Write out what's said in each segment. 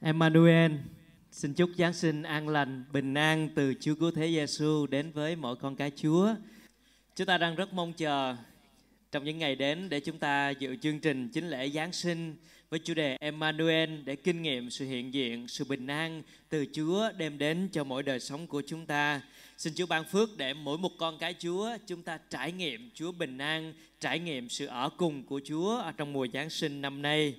Emmanuel xin chúc Giáng sinh an lành, bình an từ Chúa Cứu Thế Giêsu đến với mọi con cái Chúa. Chúng ta đang rất mong chờ trong những ngày đến để chúng ta dự chương trình chính lễ Giáng sinh với chủ đề Emmanuel để kinh nghiệm sự hiện diện, sự bình an từ Chúa đem đến cho mỗi đời sống của chúng ta. Xin Chúa ban phước để mỗi một con cái Chúa chúng ta trải nghiệm Chúa bình an, trải nghiệm sự ở cùng của Chúa ở trong mùa Giáng sinh năm nay.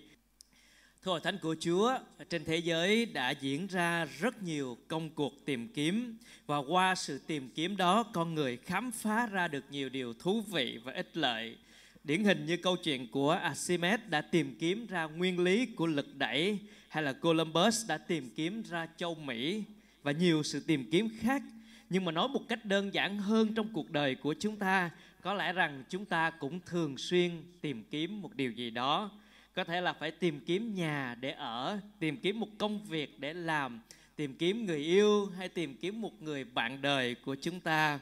Thưa hội thánh của Chúa, trên thế giới đã diễn ra rất nhiều công cuộc tìm kiếm và qua sự tìm kiếm đó con người khám phá ra được nhiều điều thú vị và ích lợi. Điển hình như câu chuyện của Archimedes đã tìm kiếm ra nguyên lý của lực đẩy hay là Columbus đã tìm kiếm ra châu Mỹ và nhiều sự tìm kiếm khác. Nhưng mà nói một cách đơn giản hơn trong cuộc đời của chúng ta, có lẽ rằng chúng ta cũng thường xuyên tìm kiếm một điều gì đó có thể là phải tìm kiếm nhà để ở, tìm kiếm một công việc để làm, tìm kiếm người yêu hay tìm kiếm một người bạn đời của chúng ta.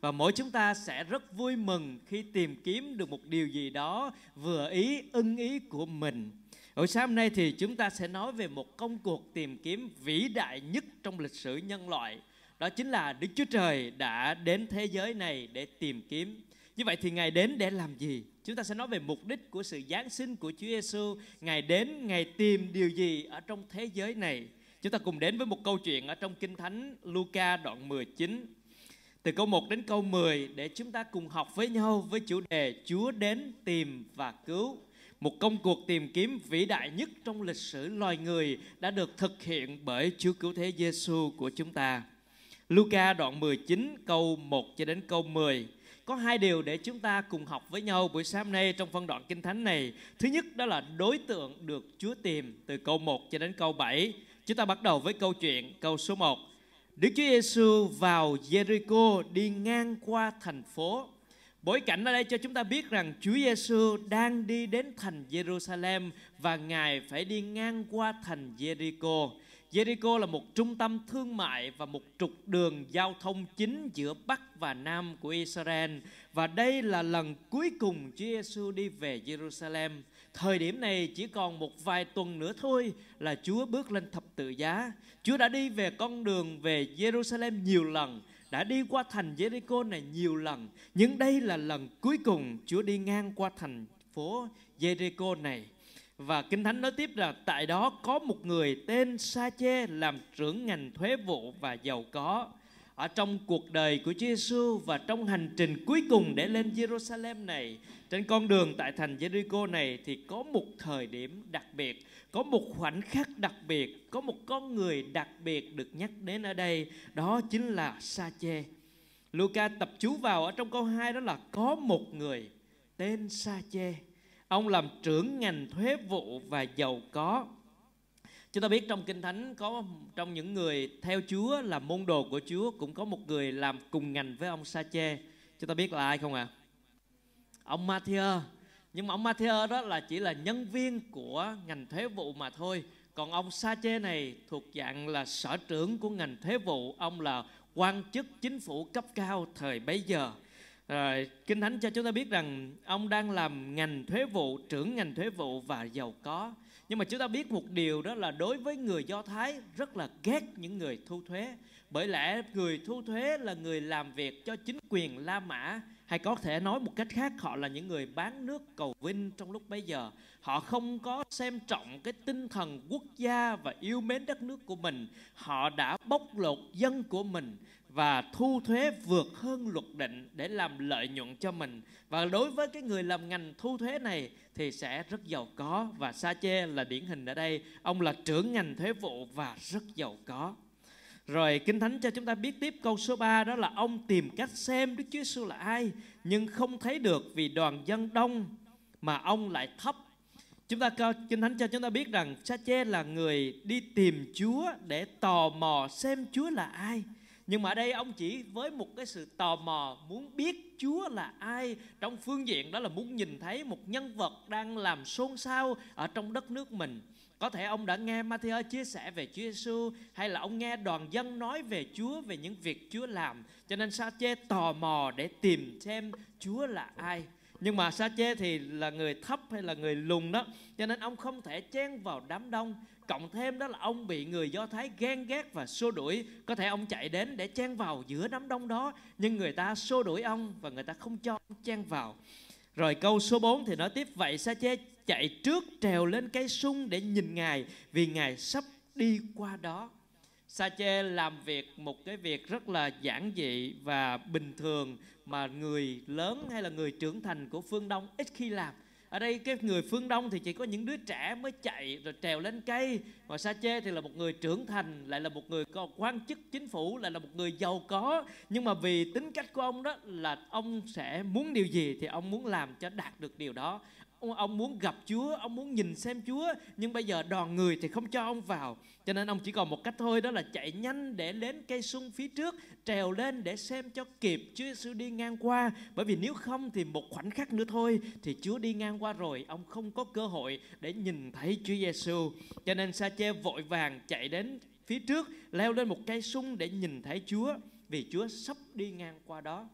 Và mỗi chúng ta sẽ rất vui mừng khi tìm kiếm được một điều gì đó vừa ý, ưng ý của mình. Ở sáng hôm nay thì chúng ta sẽ nói về một công cuộc tìm kiếm vĩ đại nhất trong lịch sử nhân loại. Đó chính là Đức Chúa Trời đã đến thế giới này để tìm kiếm. Như vậy thì Ngài đến để làm gì? Chúng ta sẽ nói về mục đích của sự Giáng sinh của Chúa Giêsu. Ngài đến, Ngài tìm điều gì ở trong thế giới này? Chúng ta cùng đến với một câu chuyện ở trong Kinh Thánh Luca đoạn 19. Từ câu 1 đến câu 10 để chúng ta cùng học với nhau với chủ đề Chúa đến tìm và cứu. Một công cuộc tìm kiếm vĩ đại nhất trong lịch sử loài người đã được thực hiện bởi Chúa Cứu Thế Giêsu của chúng ta. Luca đoạn 19 câu 1 cho đến câu 10 có hai điều để chúng ta cùng học với nhau buổi sáng nay trong phân đoạn kinh thánh này. Thứ nhất, đó là đối tượng được Chúa tìm từ câu 1 cho đến câu 7. Chúng ta bắt đầu với câu chuyện, câu số 1. Đức Chúa Giêsu vào Jericho đi ngang qua thành phố. Bối cảnh ở đây cho chúng ta biết rằng Chúa Giêsu đang đi đến thành Jerusalem và Ngài phải đi ngang qua thành Jericho. Jericho là một trung tâm thương mại và một trục đường giao thông chính giữa Bắc và Nam của Israel. Và đây là lần cuối cùng Chúa Giêsu đi về Jerusalem. Thời điểm này chỉ còn một vài tuần nữa thôi là Chúa bước lên thập tự giá. Chúa đã đi về con đường về Jerusalem nhiều lần, đã đi qua thành Jericho này nhiều lần. Nhưng đây là lần cuối cùng Chúa đi ngang qua thành phố Jericho này. Và Kinh Thánh nói tiếp là tại đó có một người tên Sa Chê làm trưởng ngành thuế vụ và giàu có. Ở trong cuộc đời của Chúa Giêsu và trong hành trình cuối cùng để lên Jerusalem này, trên con đường tại thành Jericho này thì có một thời điểm đặc biệt, có một khoảnh khắc đặc biệt, có một con người đặc biệt được nhắc đến ở đây, đó chính là Sa Chê. Luca tập chú vào ở trong câu 2 đó là có một người tên Sa Chê Ông làm trưởng ngành thuế vụ và giàu có. Chúng ta biết trong Kinh Thánh có trong những người theo Chúa là môn đồ của Chúa, cũng có một người làm cùng ngành với ông Sa-chê. Chúng ta biết là ai không ạ? À? Ông Matthew. Nhưng mà ông Matthew đó là chỉ là nhân viên của ngành thuế vụ mà thôi. Còn ông Sa-chê này thuộc dạng là sở trưởng của ngành thuế vụ. Ông là quan chức chính phủ cấp cao thời bấy giờ à, Kinh Thánh cho chúng ta biết rằng ông đang làm ngành thuế vụ, trưởng ngành thuế vụ và giàu có. Nhưng mà chúng ta biết một điều đó là đối với người Do Thái rất là ghét những người thu thuế. Bởi lẽ người thu thuế là người làm việc cho chính quyền La Mã hay có thể nói một cách khác, họ là những người bán nước cầu vinh trong lúc bấy giờ. Họ không có xem trọng cái tinh thần quốc gia và yêu mến đất nước của mình. Họ đã bóc lột dân của mình và thu thuế vượt hơn luật định để làm lợi nhuận cho mình và đối với cái người làm ngành thu thuế này thì sẽ rất giàu có và Sa Chê là điển hình ở đây ông là trưởng ngành thuế vụ và rất giàu có rồi Kinh Thánh cho chúng ta biết tiếp câu số 3 đó là ông tìm cách xem Đức Chúa Giêsu là ai, nhưng không thấy được vì đoàn dân đông mà ông lại thấp. Chúng ta Kinh Thánh cho chúng ta biết rằng Sa Chê là người đi tìm Chúa để tò mò xem Chúa là ai. Nhưng mà ở đây ông chỉ với một cái sự tò mò muốn biết Chúa là ai. Trong phương diện đó là muốn nhìn thấy một nhân vật đang làm xôn xao ở trong đất nước mình có thể ông đã nghe Matthew chia sẻ về Chúa Giêsu hay là ông nghe đoàn dân nói về Chúa, về những việc Chúa làm. Cho nên sa chê tò mò để tìm xem Chúa là ai. Nhưng mà sa chê thì là người thấp hay là người lùn đó. Cho nên ông không thể chen vào đám đông. Cộng thêm đó là ông bị người do thái ghen ghét và xô đuổi. Có thể ông chạy đến để chen vào giữa đám đông đó, nhưng người ta xô đuổi ông và người ta không cho ông chen vào rồi câu số 4 thì nói tiếp, vậy sa chê chạy trước trèo lên cây sung để nhìn ngài, vì ngài sắp đi qua đó. Sa chê làm việc một cái việc rất là giản dị và bình thường mà người lớn hay là người trưởng thành của phương đông ít khi làm ở đây cái người phương đông thì chỉ có những đứa trẻ mới chạy rồi trèo lên cây. Và sa chê thì là một người trưởng thành, lại là một người có quan chức chính phủ, lại là một người giàu có. Nhưng mà vì tính cách của ông đó là ông sẽ muốn điều gì thì ông muốn làm cho đạt được điều đó ông, muốn gặp Chúa, ông muốn nhìn xem Chúa nhưng bây giờ đoàn người thì không cho ông vào. Cho nên ông chỉ còn một cách thôi đó là chạy nhanh để đến cây sung phía trước, trèo lên để xem cho kịp Chúa Giêsu đi ngang qua. Bởi vì nếu không thì một khoảnh khắc nữa thôi thì Chúa đi ngang qua rồi, ông không có cơ hội để nhìn thấy Chúa Giêsu. Cho nên Sa Chê vội vàng chạy đến phía trước, leo lên một cây sung để nhìn thấy Chúa vì Chúa sắp đi ngang qua đó.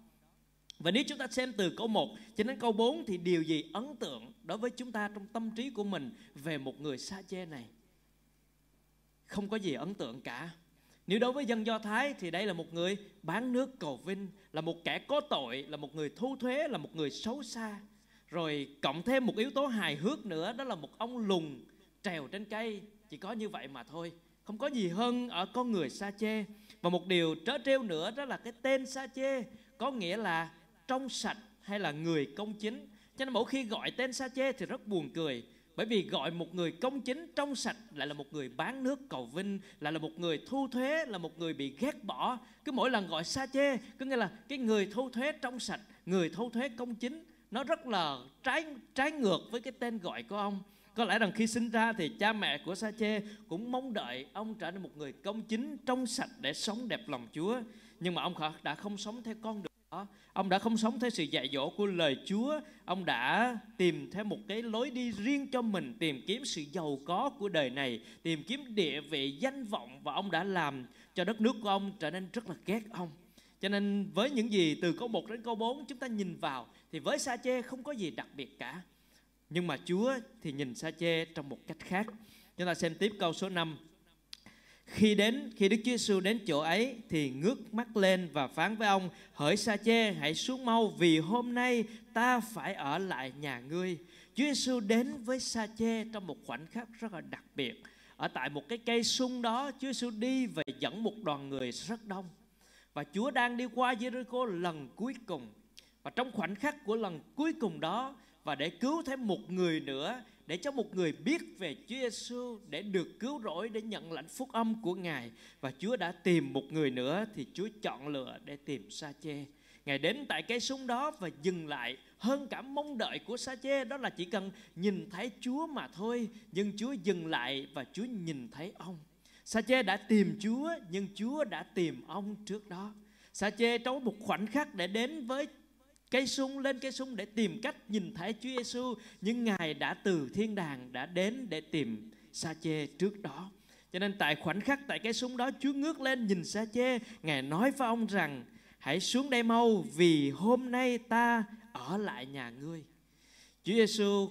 Và nếu chúng ta xem từ câu 1 cho đến câu 4 thì điều gì ấn tượng đối với chúng ta trong tâm trí của mình về một người sa chê này? Không có gì ấn tượng cả. Nếu đối với dân Do Thái thì đây là một người bán nước cầu vinh, là một kẻ có tội, là một người thu thuế, là một người xấu xa. Rồi cộng thêm một yếu tố hài hước nữa đó là một ông lùn trèo trên cây, chỉ có như vậy mà thôi. Không có gì hơn ở con người sa chê. Và một điều trớ trêu nữa đó là cái tên sa chê có nghĩa là trong sạch hay là người công chính. Cho nên mỗi khi gọi tên sa chê thì rất buồn cười. Bởi vì gọi một người công chính trong sạch lại là một người bán nước cầu vinh, lại là một người thu thuế, là một người bị ghét bỏ. Cứ mỗi lần gọi sa chê, có nghĩa là cái người thu thuế trong sạch, người thu thuế công chính, nó rất là trái trái ngược với cái tên gọi của ông. Có lẽ rằng khi sinh ra thì cha mẹ của sa chê cũng mong đợi ông trở nên một người công chính trong sạch để sống đẹp lòng chúa. Nhưng mà ông đã không sống theo con đường đó ông đã không sống theo sự dạy dỗ của lời Chúa ông đã tìm theo một cái lối đi riêng cho mình, tìm kiếm sự giàu có của đời này, tìm kiếm địa vị, danh vọng và ông đã làm cho đất nước của ông trở nên rất là ghét ông cho nên với những gì từ câu 1 đến câu 4 chúng ta nhìn vào thì với Sa Chê không có gì đặc biệt cả. Nhưng mà Chúa thì nhìn Sa Chê trong một cách khác. Chúng ta xem tiếp câu số 5. Khi đến khi Đức Chúa Giêsu đến chỗ ấy thì ngước mắt lên và phán với ông: Hỡi sa chê, hãy xuống mau vì hôm nay ta phải ở lại nhà ngươi. Chúa Giêsu đến với sa chê trong một khoảnh khắc rất là đặc biệt. Ở tại một cái cây sung đó, Chúa Giêsu đi và dẫn một đoàn người rất đông. Và Chúa đang đi qua Jericho lần cuối cùng. Và trong khoảnh khắc của lần cuối cùng đó và để cứu thêm một người nữa để cho một người biết về Chúa Giêsu để được cứu rỗi để nhận lãnh phúc âm của Ngài và Chúa đã tìm một người nữa thì Chúa chọn lựa để tìm Sa Chê. Ngài đến tại cây súng đó và dừng lại hơn cả mong đợi của Sa Chê đó là chỉ cần nhìn thấy Chúa mà thôi, nhưng Chúa dừng lại và Chúa nhìn thấy ông. Sa Chê đã tìm Chúa nhưng Chúa đã tìm ông trước đó. Sa Chê trong một khoảnh khắc để đến với cây sung lên cây sung để tìm cách nhìn thấy Chúa Giêsu nhưng Ngài đã từ thiên đàng đã đến để tìm Sa Chê trước đó. Cho nên tại khoảnh khắc tại cây sung đó Chúa ngước lên nhìn Sa Chê, Ngài nói với ông rằng hãy xuống đây mau vì hôm nay ta ở lại nhà ngươi. Chúa Giêsu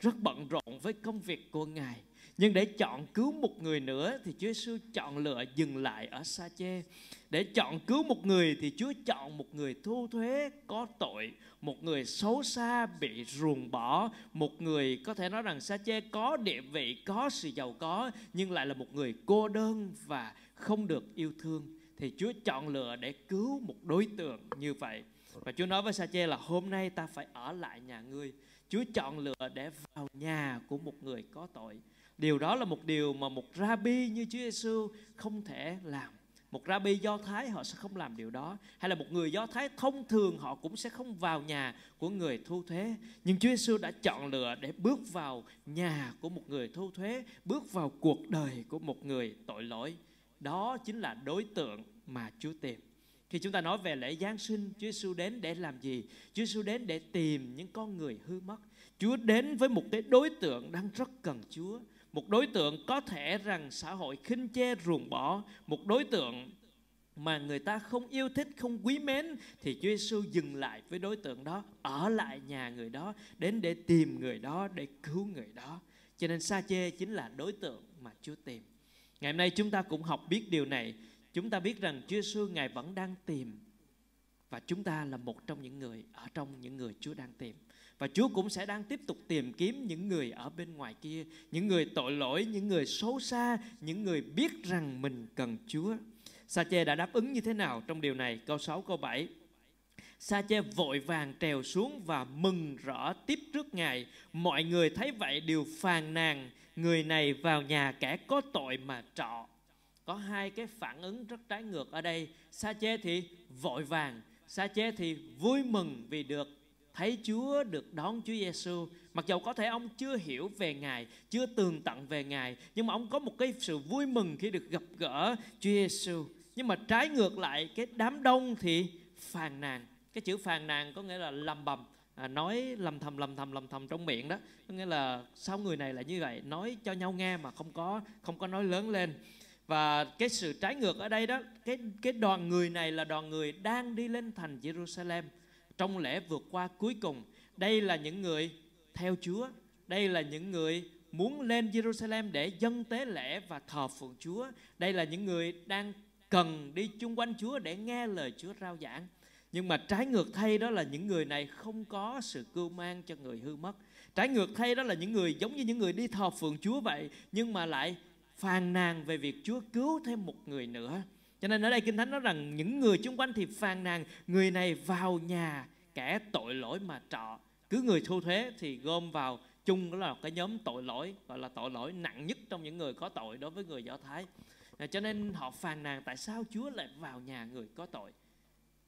rất bận rộn với công việc của Ngài. Nhưng để chọn cứu một người nữa thì Chúa Giêsu chọn lựa dừng lại ở Sa Chê. Để chọn cứu một người thì Chúa chọn một người thu thuế có tội, một người xấu xa bị ruồng bỏ, một người có thể nói rằng Sa Chê có địa vị, có sự giàu có nhưng lại là một người cô đơn và không được yêu thương thì Chúa chọn lựa để cứu một đối tượng như vậy. Và Chúa nói với Sa Chê là hôm nay ta phải ở lại nhà ngươi. Chúa chọn lựa để vào nhà của một người có tội. Điều đó là một điều mà một rabbi như Chúa Giêsu không thể làm. Một rabbi Do Thái họ sẽ không làm điều đó. Hay là một người Do Thái thông thường họ cũng sẽ không vào nhà của người thu thuế. Nhưng Chúa Giêsu đã chọn lựa để bước vào nhà của một người thu thuế, bước vào cuộc đời của một người tội lỗi. Đó chính là đối tượng mà Chúa tìm. Khi chúng ta nói về lễ Giáng sinh, Chúa Giêsu đến để làm gì? Chúa Giêsu đến để tìm những con người hư mất. Chúa đến với một cái đối tượng đang rất cần Chúa một đối tượng có thể rằng xã hội khinh chê ruồng bỏ một đối tượng mà người ta không yêu thích, không quý mến thì Chúa Giêsu dừng lại với đối tượng đó, ở lại nhà người đó, đến để tìm người đó, để cứu người đó. Cho nên sa chê chính là đối tượng mà Chúa tìm. Ngày hôm nay chúng ta cũng học biết điều này. Chúng ta biết rằng Chúa Giêsu ngài vẫn đang tìm và chúng ta là một trong những người ở trong những người Chúa đang tìm. Và Chúa cũng sẽ đang tiếp tục tìm kiếm những người ở bên ngoài kia, những người tội lỗi, những người xấu xa, những người biết rằng mình cần Chúa. Sa-chê đã đáp ứng như thế nào trong điều này? Câu 6, câu 7. Sa-chê vội vàng trèo xuống và mừng rỡ tiếp trước Ngài. Mọi người thấy vậy đều phàn nàn, người này vào nhà kẻ có tội mà trọ. Có hai cái phản ứng rất trái ngược ở đây. Sa-chê thì vội vàng, Sa-chê thì vui mừng vì được thấy Chúa được đón Chúa Giêsu. Mặc dầu có thể ông chưa hiểu về Ngài, chưa tường tận về Ngài, nhưng mà ông có một cái sự vui mừng khi được gặp gỡ Chúa Giêsu. Nhưng mà trái ngược lại cái đám đông thì phàn nàn. Cái chữ phàn nàn có nghĩa là lầm bầm, à, nói lầm thầm lầm thầm lầm thầm trong miệng đó. Có nghĩa là sao người này lại như vậy, nói cho nhau nghe mà không có không có nói lớn lên và cái sự trái ngược ở đây đó cái cái đoàn người này là đoàn người đang đi lên thành Jerusalem trong lễ vượt qua cuối cùng. Đây là những người theo Chúa. Đây là những người muốn lên Jerusalem để dâng tế lễ và thờ phượng Chúa. Đây là những người đang cần đi chung quanh Chúa để nghe lời Chúa rao giảng. Nhưng mà trái ngược thay đó là những người này không có sự cưu mang cho người hư mất. Trái ngược thay đó là những người giống như những người đi thờ phượng Chúa vậy, nhưng mà lại phàn nàn về việc Chúa cứu thêm một người nữa. Cho nên ở đây Kinh Thánh nói rằng những người chung quanh thì phàn nàn, người này vào nhà kẻ tội lỗi mà trọ. Cứ người thu thuế thì gom vào chung, đó là cái nhóm tội lỗi, gọi là tội lỗi nặng nhất trong những người có tội đối với người Do Thái. À, cho nên họ phàn nàn tại sao Chúa lại vào nhà người có tội.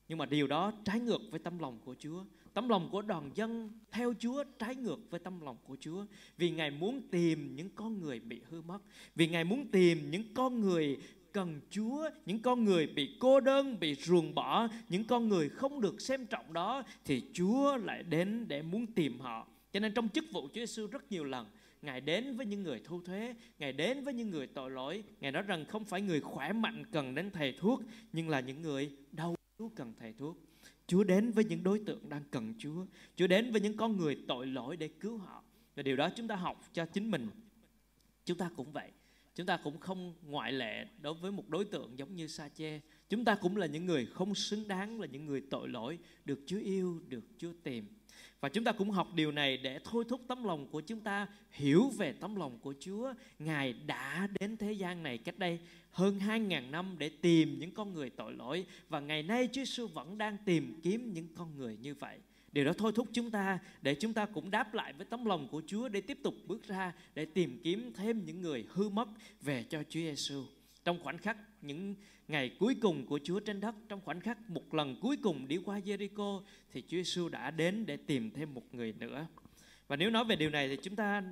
Nhưng mà điều đó trái ngược với tâm lòng của Chúa. Tấm lòng của đoàn dân theo Chúa trái ngược với tâm lòng của Chúa. Vì Ngài muốn tìm những con người bị hư mất. Vì Ngài muốn tìm những con người cần Chúa, những con người bị cô đơn, bị ruồng bỏ, những con người không được xem trọng đó thì Chúa lại đến để muốn tìm họ. Cho nên trong chức vụ Chúa Giêsu rất nhiều lần Ngài đến với những người thu thuế, Ngài đến với những người tội lỗi. Ngài nói rằng không phải người khỏe mạnh cần đến thầy thuốc, nhưng là những người đau yếu cần thầy thuốc. Chúa đến với những đối tượng đang cần Chúa. Chúa đến với những con người tội lỗi để cứu họ. Và điều đó chúng ta học cho chính mình. Chúng ta cũng vậy. Chúng ta cũng không ngoại lệ đối với một đối tượng giống như Sa Chê. Chúng ta cũng là những người không xứng đáng, là những người tội lỗi, được Chúa yêu, được Chúa tìm. Và chúng ta cũng học điều này để thôi thúc tấm lòng của chúng ta hiểu về tấm lòng của Chúa. Ngài đã đến thế gian này cách đây hơn 2.000 năm để tìm những con người tội lỗi. Và ngày nay Chúa Giêsu vẫn đang tìm kiếm những con người như vậy. Điều đó thôi thúc chúng ta để chúng ta cũng đáp lại với tấm lòng của Chúa để tiếp tục bước ra để tìm kiếm thêm những người hư mất về cho Chúa Giêsu. Trong khoảnh khắc những ngày cuối cùng của Chúa trên đất, trong khoảnh khắc một lần cuối cùng đi qua Jericho thì Chúa Giêsu đã đến để tìm thêm một người nữa. Và nếu nói về điều này thì chúng ta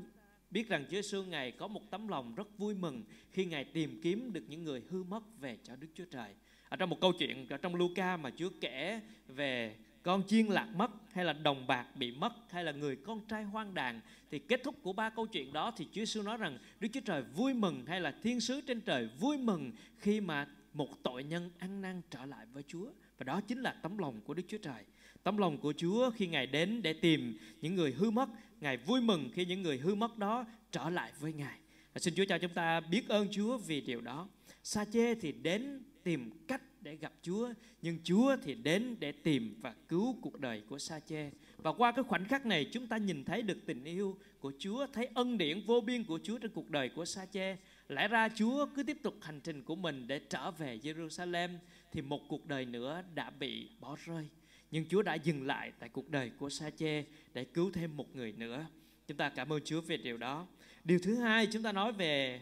biết rằng Chúa Giêsu ngài có một tấm lòng rất vui mừng khi ngài tìm kiếm được những người hư mất về cho Đức Chúa Trời. Ở trong một câu chuyện ở trong Luca mà Chúa kể về con chiên lạc mất hay là đồng bạc bị mất hay là người con trai hoang đàn thì kết thúc của ba câu chuyện đó thì Chúa Giêsu nói rằng Đức Chúa Trời vui mừng hay là thiên sứ trên trời vui mừng khi mà một tội nhân ăn năn trở lại với Chúa và đó chính là tấm lòng của Đức Chúa Trời. Tấm lòng của Chúa khi Ngài đến để tìm những người hư mất, Ngài vui mừng khi những người hư mất đó trở lại với Ngài. Và xin Chúa cho chúng ta biết ơn Chúa vì điều đó. Sa chê thì đến tìm cách để gặp Chúa, nhưng Chúa thì đến để tìm và cứu cuộc đời của Sa chê. Và qua cái khoảnh khắc này chúng ta nhìn thấy được tình yêu của Chúa, thấy ân điển vô biên của Chúa trên cuộc đời của Sa chê. Lẽ ra Chúa cứ tiếp tục hành trình của mình để trở về Jerusalem thì một cuộc đời nữa đã bị bỏ rơi. Nhưng Chúa đã dừng lại tại cuộc đời của Sa chê để cứu thêm một người nữa. Chúng ta cảm ơn Chúa về điều đó. Điều thứ hai chúng ta nói về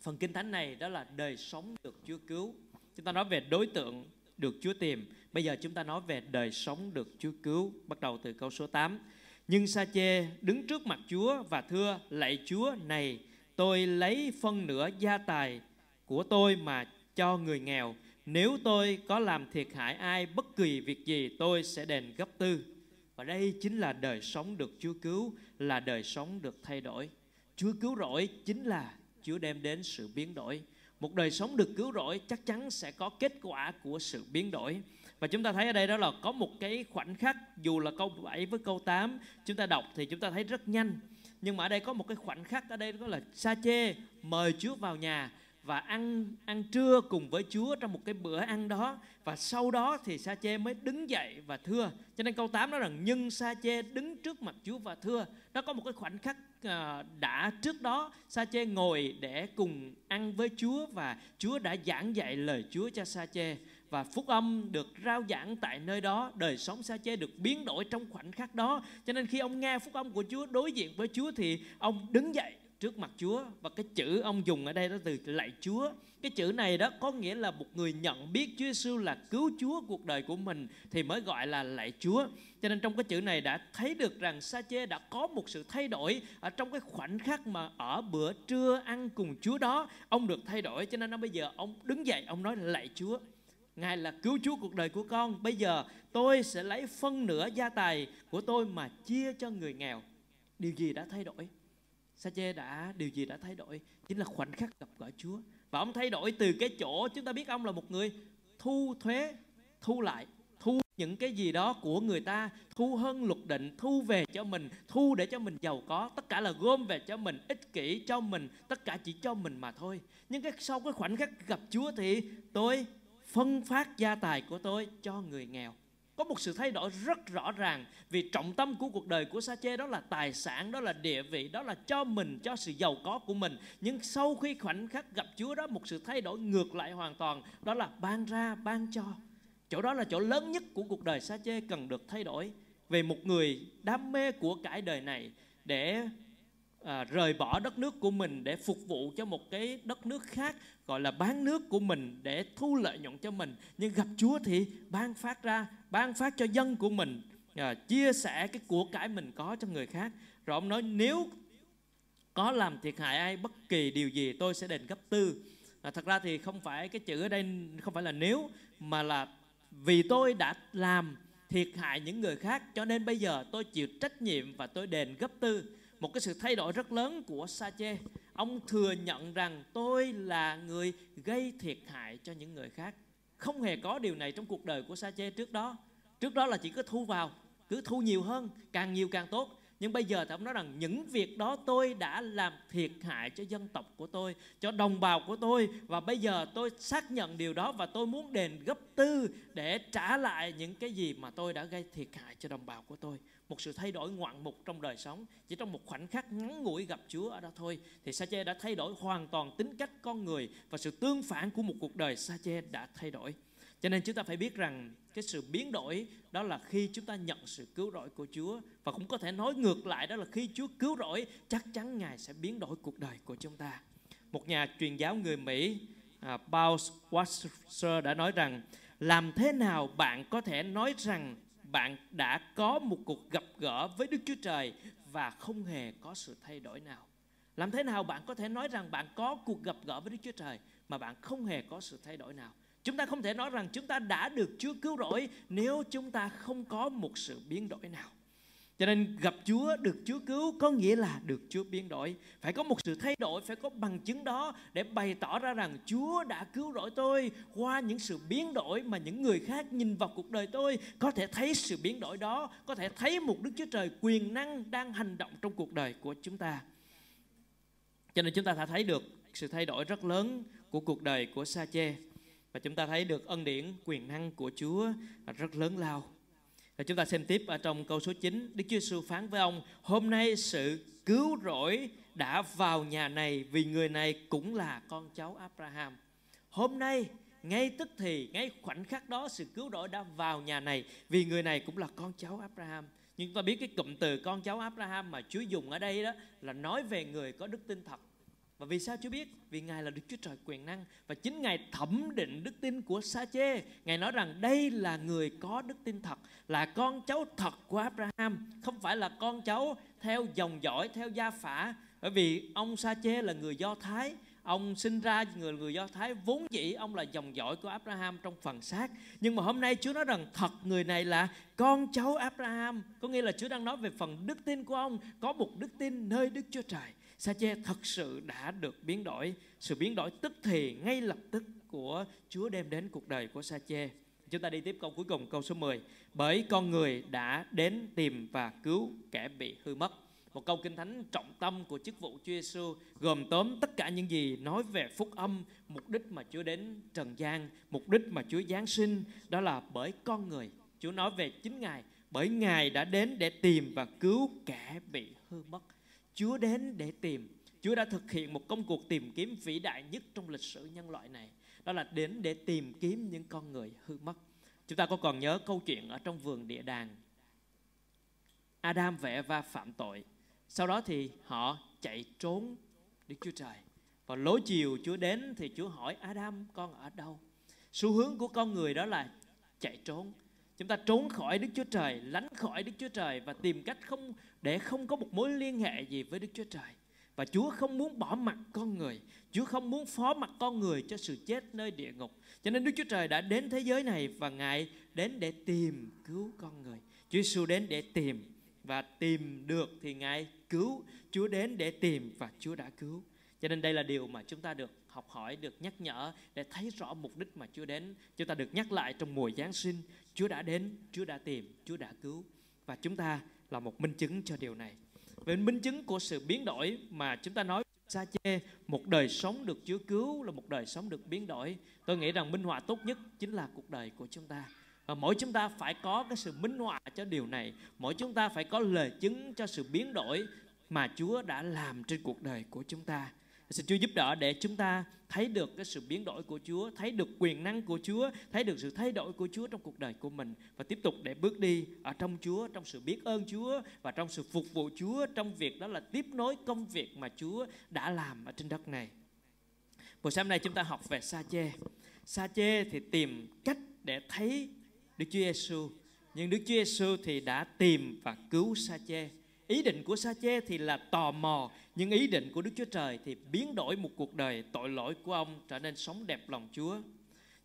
phần kinh thánh này đó là đời sống được Chúa cứu. Chúng ta nói về đối tượng được Chúa tìm. Bây giờ chúng ta nói về đời sống được Chúa cứu. Bắt đầu từ câu số 8. Nhưng Sa chê đứng trước mặt Chúa và thưa lạy Chúa này tôi lấy phân nửa gia tài của tôi mà cho người nghèo. Nếu tôi có làm thiệt hại ai bất kỳ việc gì tôi sẽ đền gấp tư. Và đây chính là đời sống được Chúa cứu, là đời sống được thay đổi. Chúa cứu rỗi chính là Chúa đem đến sự biến đổi một đời sống được cứu rỗi chắc chắn sẽ có kết quả của sự biến đổi. Và chúng ta thấy ở đây đó là có một cái khoảnh khắc, dù là câu 7 với câu 8 chúng ta đọc thì chúng ta thấy rất nhanh. Nhưng mà ở đây có một cái khoảnh khắc ở đây đó là sa chê mời Chúa vào nhà và ăn ăn trưa cùng với Chúa trong một cái bữa ăn đó. Và sau đó thì Sa Chê mới đứng dậy và thưa. Cho nên câu 8 nói rằng, nhưng Sa Chê đứng trước mặt Chúa và thưa. Nó có một cái khoảnh khắc ờ, đã trước đó, Sa Chê ngồi để cùng ăn với Chúa và Chúa đã giảng dạy lời Chúa cho Sa Chê. Và phúc âm được rao giảng tại nơi đó, đời sống sa chê được biến đổi trong khoảnh khắc đó. Cho nên khi ông nghe phúc âm của Chúa đối diện với Chúa thì ông đứng dậy trước mặt Chúa và cái chữ ông dùng ở đây đó từ lạy Chúa cái chữ này đó có nghĩa là một người nhận biết Chúa Giêsu là cứu Chúa cuộc đời của mình thì mới gọi là lạy Chúa cho nên trong cái chữ này đã thấy được rằng Sa chê đã có một sự thay đổi ở trong cái khoảnh khắc mà ở bữa trưa ăn cùng Chúa đó, ông được thay đổi cho nên nó bây giờ ông đứng dậy, ông nói lạy Chúa Ngài là cứu Chúa cuộc đời của con. Bây giờ tôi sẽ lấy phân nửa gia tài của tôi mà chia cho người nghèo. Điều gì đã thay đổi? Sa chê đã điều gì đã thay đổi? Chính là khoảnh khắc gặp gỡ Chúa. Và ông thay đổi từ cái chỗ chúng ta biết ông là một người thu thuế, thu lại, thu những cái gì đó của người ta, thu hơn luật định, thu về cho mình, thu để cho mình giàu có, tất cả là gom về cho mình, ích kỷ cho mình, tất cả chỉ cho mình mà thôi. Nhưng cái sau cái khoảnh khắc gặp Chúa thì tôi phân phát gia tài của tôi cho người nghèo có một sự thay đổi rất rõ ràng vì trọng tâm của cuộc đời của sa chê đó là tài sản, đó là địa vị, đó là cho mình, cho sự giàu có của mình. Nhưng sau khi khoảnh khắc gặp chúa đó, một sự thay đổi ngược lại hoàn toàn, đó là ban ra, ban cho. Chỗ đó là chỗ lớn nhất của cuộc đời sa chê cần được thay đổi về một người đam mê của cải đời này để à, rời bỏ đất nước của mình để phục vụ cho một cái đất nước khác gọi là bán nước của mình để thu lợi nhuận cho mình. Nhưng gặp Chúa thì ban phát ra ban phát cho dân của mình à, chia sẻ cái của cải mình có cho người khác. Rồi ông nói nếu có làm thiệt hại ai bất kỳ điều gì tôi sẽ đền gấp tư. À, thật ra thì không phải cái chữ ở đây không phải là nếu mà là vì tôi đã làm thiệt hại những người khác cho nên bây giờ tôi chịu trách nhiệm và tôi đền gấp tư một cái sự thay đổi rất lớn của sa chê ông thừa nhận rằng tôi là người gây thiệt hại cho những người khác. Không hề có điều này trong cuộc đời của sa chê trước đó. Trước đó là chỉ có thu vào, cứ thu nhiều hơn, càng nhiều càng tốt. Nhưng bây giờ thì ông nói rằng những việc đó tôi đã làm thiệt hại cho dân tộc của tôi, cho đồng bào của tôi. Và bây giờ tôi xác nhận điều đó và tôi muốn đền gấp tư để trả lại những cái gì mà tôi đã gây thiệt hại cho đồng bào của tôi một sự thay đổi ngoạn mục trong đời sống. Chỉ trong một khoảnh khắc ngắn ngủi gặp Chúa ở đó thôi thì sa chê đã thay đổi hoàn toàn tính cách con người và sự tương phản của một cuộc đời sa chê đã thay đổi. Cho nên chúng ta phải biết rằng cái sự biến đổi đó là khi chúng ta nhận sự cứu rỗi của Chúa. Và cũng có thể nói ngược lại đó là khi Chúa cứu rỗi chắc chắn Ngài sẽ biến đổi cuộc đời của chúng ta. Một nhà truyền giáo người Mỹ uh, Paul Washer đã nói rằng làm thế nào bạn có thể nói rằng bạn đã có một cuộc gặp gỡ với Đức Chúa Trời và không hề có sự thay đổi nào. Làm thế nào bạn có thể nói rằng bạn có cuộc gặp gỡ với Đức Chúa Trời mà bạn không hề có sự thay đổi nào? Chúng ta không thể nói rằng chúng ta đã được Chúa cứu rỗi nếu chúng ta không có một sự biến đổi nào. Cho nên gặp Chúa, được Chúa cứu có nghĩa là được Chúa biến đổi. Phải có một sự thay đổi, phải có bằng chứng đó để bày tỏ ra rằng Chúa đã cứu rỗi tôi qua những sự biến đổi mà những người khác nhìn vào cuộc đời tôi có thể thấy sự biến đổi đó, có thể thấy một Đức Chúa Trời quyền năng đang hành động trong cuộc đời của chúng ta. Cho nên chúng ta đã thấy được sự thay đổi rất lớn của cuộc đời của Sa Chê và chúng ta thấy được ân điển quyền năng của Chúa rất lớn lao rồi chúng ta xem tiếp ở trong câu số 9 Đức Chúa Giêsu phán với ông, Hôm nay sự cứu rỗi đã vào nhà này Vì người này cũng là con cháu Abraham. Hôm nay, ngay tức thì, ngay khoảnh khắc đó, sự cứu rỗi đã vào nhà này vì người này cũng là con cháu Abraham. Nhưng chúng ta biết cái cụm từ con cháu Abraham mà Chúa dùng ở đây đó là nói về người có đức tin thật và vì sao Chúa biết? Vì Ngài là Đức Chúa Trời quyền năng Và chính Ngài thẩm định đức tin của Sa chê Ngài nói rằng đây là người có đức tin thật Là con cháu thật của Abraham Không phải là con cháu theo dòng dõi, theo gia phả. Bởi vì ông Sa chê là người Do Thái ông sinh ra người người Do Thái vốn dĩ ông là dòng dõi của Abraham trong phần xác. Nhưng mà hôm nay Chúa nói rằng thật người này là con cháu Abraham. Có nghĩa là Chúa đang nói về phần đức tin của ông có một đức tin nơi Đức Chúa Trời. Sa-chê thật sự đã được biến đổi. Sự biến đổi tức thì ngay lập tức của Chúa đem đến cuộc đời của Sa-chê. Chúng ta đi tiếp câu cuối cùng câu số 10 Bởi con người đã đến tìm và cứu kẻ bị hư mất. Một câu kinh thánh trọng tâm của chức vụ Chúa Giêsu gồm tóm tất cả những gì nói về phúc âm, mục đích mà Chúa đến trần gian, mục đích mà Chúa giáng sinh. Đó là bởi con người. Chúa nói về chính Ngài, bởi Ngài đã đến để tìm và cứu kẻ bị hư mất. Chúa đến để tìm, Chúa đã thực hiện một công cuộc tìm kiếm vĩ đại nhất trong lịch sử nhân loại này. Đó là đến để tìm kiếm những con người hư mất. Chúng ta có còn nhớ câu chuyện ở trong vườn địa đàng Adam và Eva phạm tội sau đó thì họ chạy trốn Đức Chúa Trời. Và lối chiều Chúa đến thì Chúa hỏi Adam con ở đâu? Xu hướng của con người đó là chạy trốn. Chúng ta trốn khỏi Đức Chúa Trời, lánh khỏi Đức Chúa Trời và tìm cách không để không có một mối liên hệ gì với Đức Chúa Trời. Và Chúa không muốn bỏ mặt con người. Chúa không muốn phó mặt con người cho sự chết nơi địa ngục. Cho nên Đức Chúa Trời đã đến thế giới này Và Ngài đến để tìm cứu con người. Chúa Giêsu đến để tìm Và tìm được thì Ngài cứu. Chúa đến để tìm và Chúa đã cứu cho nên đây là điều mà chúng ta được học hỏi, được nhắc nhở để thấy rõ mục đích mà Chúa đến. Chúng ta được nhắc lại trong mùa Giáng sinh, Chúa đã đến, Chúa đã tìm, Chúa đã cứu. Và chúng ta là một minh chứng cho điều này. Về minh chứng của sự biến đổi mà chúng ta nói sa chê, một đời sống được Chúa cứu là một đời sống được biến đổi. Tôi nghĩ rằng minh họa tốt nhất chính là cuộc đời của chúng ta. Và mỗi chúng ta phải có cái sự minh họa cho điều này. Mỗi chúng ta phải có lời chứng cho sự biến đổi mà Chúa đã làm trên cuộc đời của chúng ta. Xin Chúa giúp đỡ để chúng ta thấy được cái sự biến đổi của Chúa, thấy được quyền năng của Chúa, thấy được sự thay đổi của Chúa trong cuộc đời của mình và tiếp tục để bước đi ở trong Chúa, trong sự biết ơn Chúa và trong sự phục vụ Chúa trong việc đó là tiếp nối công việc mà Chúa đã làm ở trên đất này. Buổi sáng nay chúng ta học về Sa Chê. Sa Chê thì tìm cách để thấy Đức Chúa Giêsu, nhưng Đức Chúa Giêsu thì đã tìm và cứu Sa Chê Ý định của Sa-chê thì là tò mò, nhưng ý định của Đức Chúa Trời thì biến đổi một cuộc đời tội lỗi của ông trở nên sống đẹp lòng Chúa.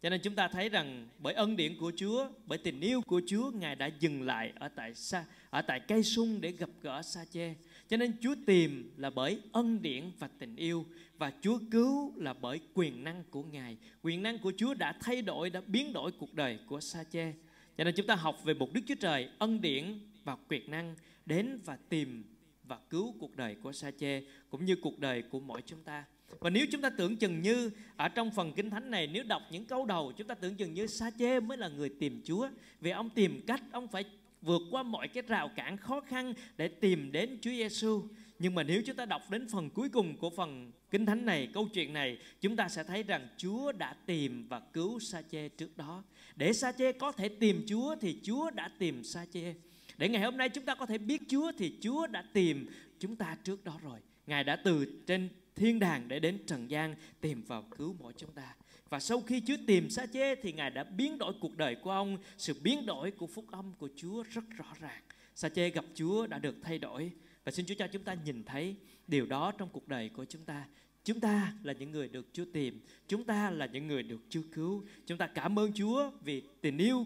Cho nên chúng ta thấy rằng bởi ân điển của Chúa, bởi tình yêu của Chúa, Ngài đã dừng lại ở tại sa, ở tại cây sung để gặp gỡ Sa-chê. Cho nên Chúa tìm là bởi ân điển và tình yêu và Chúa cứu là bởi quyền năng của Ngài. Quyền năng của Chúa đã thay đổi, đã biến đổi cuộc đời của Sa-chê. Cho nên chúng ta học về một Đức Chúa Trời ân điển và quyền năng đến và tìm và cứu cuộc đời của Sa Chê cũng như cuộc đời của mỗi chúng ta. Và nếu chúng ta tưởng chừng như ở trong phần kinh thánh này nếu đọc những câu đầu chúng ta tưởng chừng như Sa Chê mới là người tìm Chúa vì ông tìm cách ông phải vượt qua mọi cái rào cản khó khăn để tìm đến Chúa Giêsu. Nhưng mà nếu chúng ta đọc đến phần cuối cùng của phần kinh thánh này, câu chuyện này, chúng ta sẽ thấy rằng Chúa đã tìm và cứu Sa Chê trước đó. Để Sa Chê có thể tìm Chúa thì Chúa đã tìm Sa Chê. Để ngày hôm nay chúng ta có thể biết Chúa thì Chúa đã tìm chúng ta trước đó rồi. Ngài đã từ trên thiên đàng để đến trần gian tìm vào cứu mỗi chúng ta. Và sau khi Chúa tìm Sa Chê thì Ngài đã biến đổi cuộc đời của ông. Sự biến đổi của phúc âm của Chúa rất rõ ràng. Sa Chê gặp Chúa đã được thay đổi. Và xin Chúa cho chúng ta nhìn thấy điều đó trong cuộc đời của chúng ta. Chúng ta là những người được Chúa tìm. Chúng ta là những người được Chúa cứu. Chúng ta cảm ơn Chúa vì tình yêu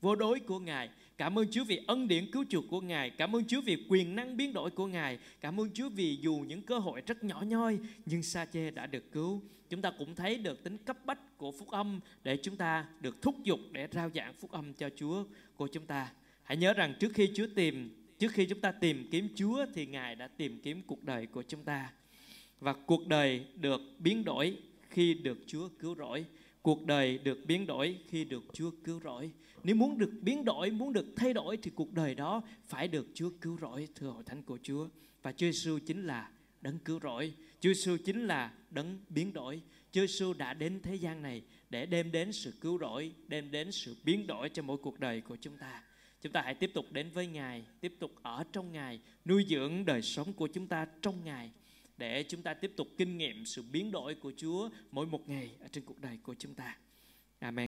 vô đối của Ngài Cảm ơn Chúa vì ân điển cứu chuộc của Ngài. Cảm ơn Chúa vì quyền năng biến đổi của Ngài. Cảm ơn Chúa vì dù những cơ hội rất nhỏ nhoi nhưng Sa Chê đã được cứu. Chúng ta cũng thấy được tính cấp bách của phúc âm để chúng ta được thúc giục để rao giảng phúc âm cho Chúa của chúng ta. Hãy nhớ rằng trước khi Chúa tìm, trước khi chúng ta tìm kiếm Chúa thì Ngài đã tìm kiếm cuộc đời của chúng ta. Và cuộc đời được biến đổi khi được Chúa cứu rỗi. Cuộc đời được biến đổi khi được Chúa cứu rỗi. Nếu muốn được biến đổi, muốn được thay đổi thì cuộc đời đó phải được Chúa cứu rỗi thưa hội thánh của Chúa. Và Chúa Giêsu chính là đấng cứu rỗi. Chúa Giêsu chính là đấng biến đổi. Chúa Giêsu đã đến thế gian này để đem đến sự cứu rỗi, đem đến sự biến đổi cho mỗi cuộc đời của chúng ta. Chúng ta hãy tiếp tục đến với Ngài, tiếp tục ở trong Ngài, nuôi dưỡng đời sống của chúng ta trong Ngài để chúng ta tiếp tục kinh nghiệm sự biến đổi của Chúa mỗi một ngày ở trên cuộc đời của chúng ta. Amen.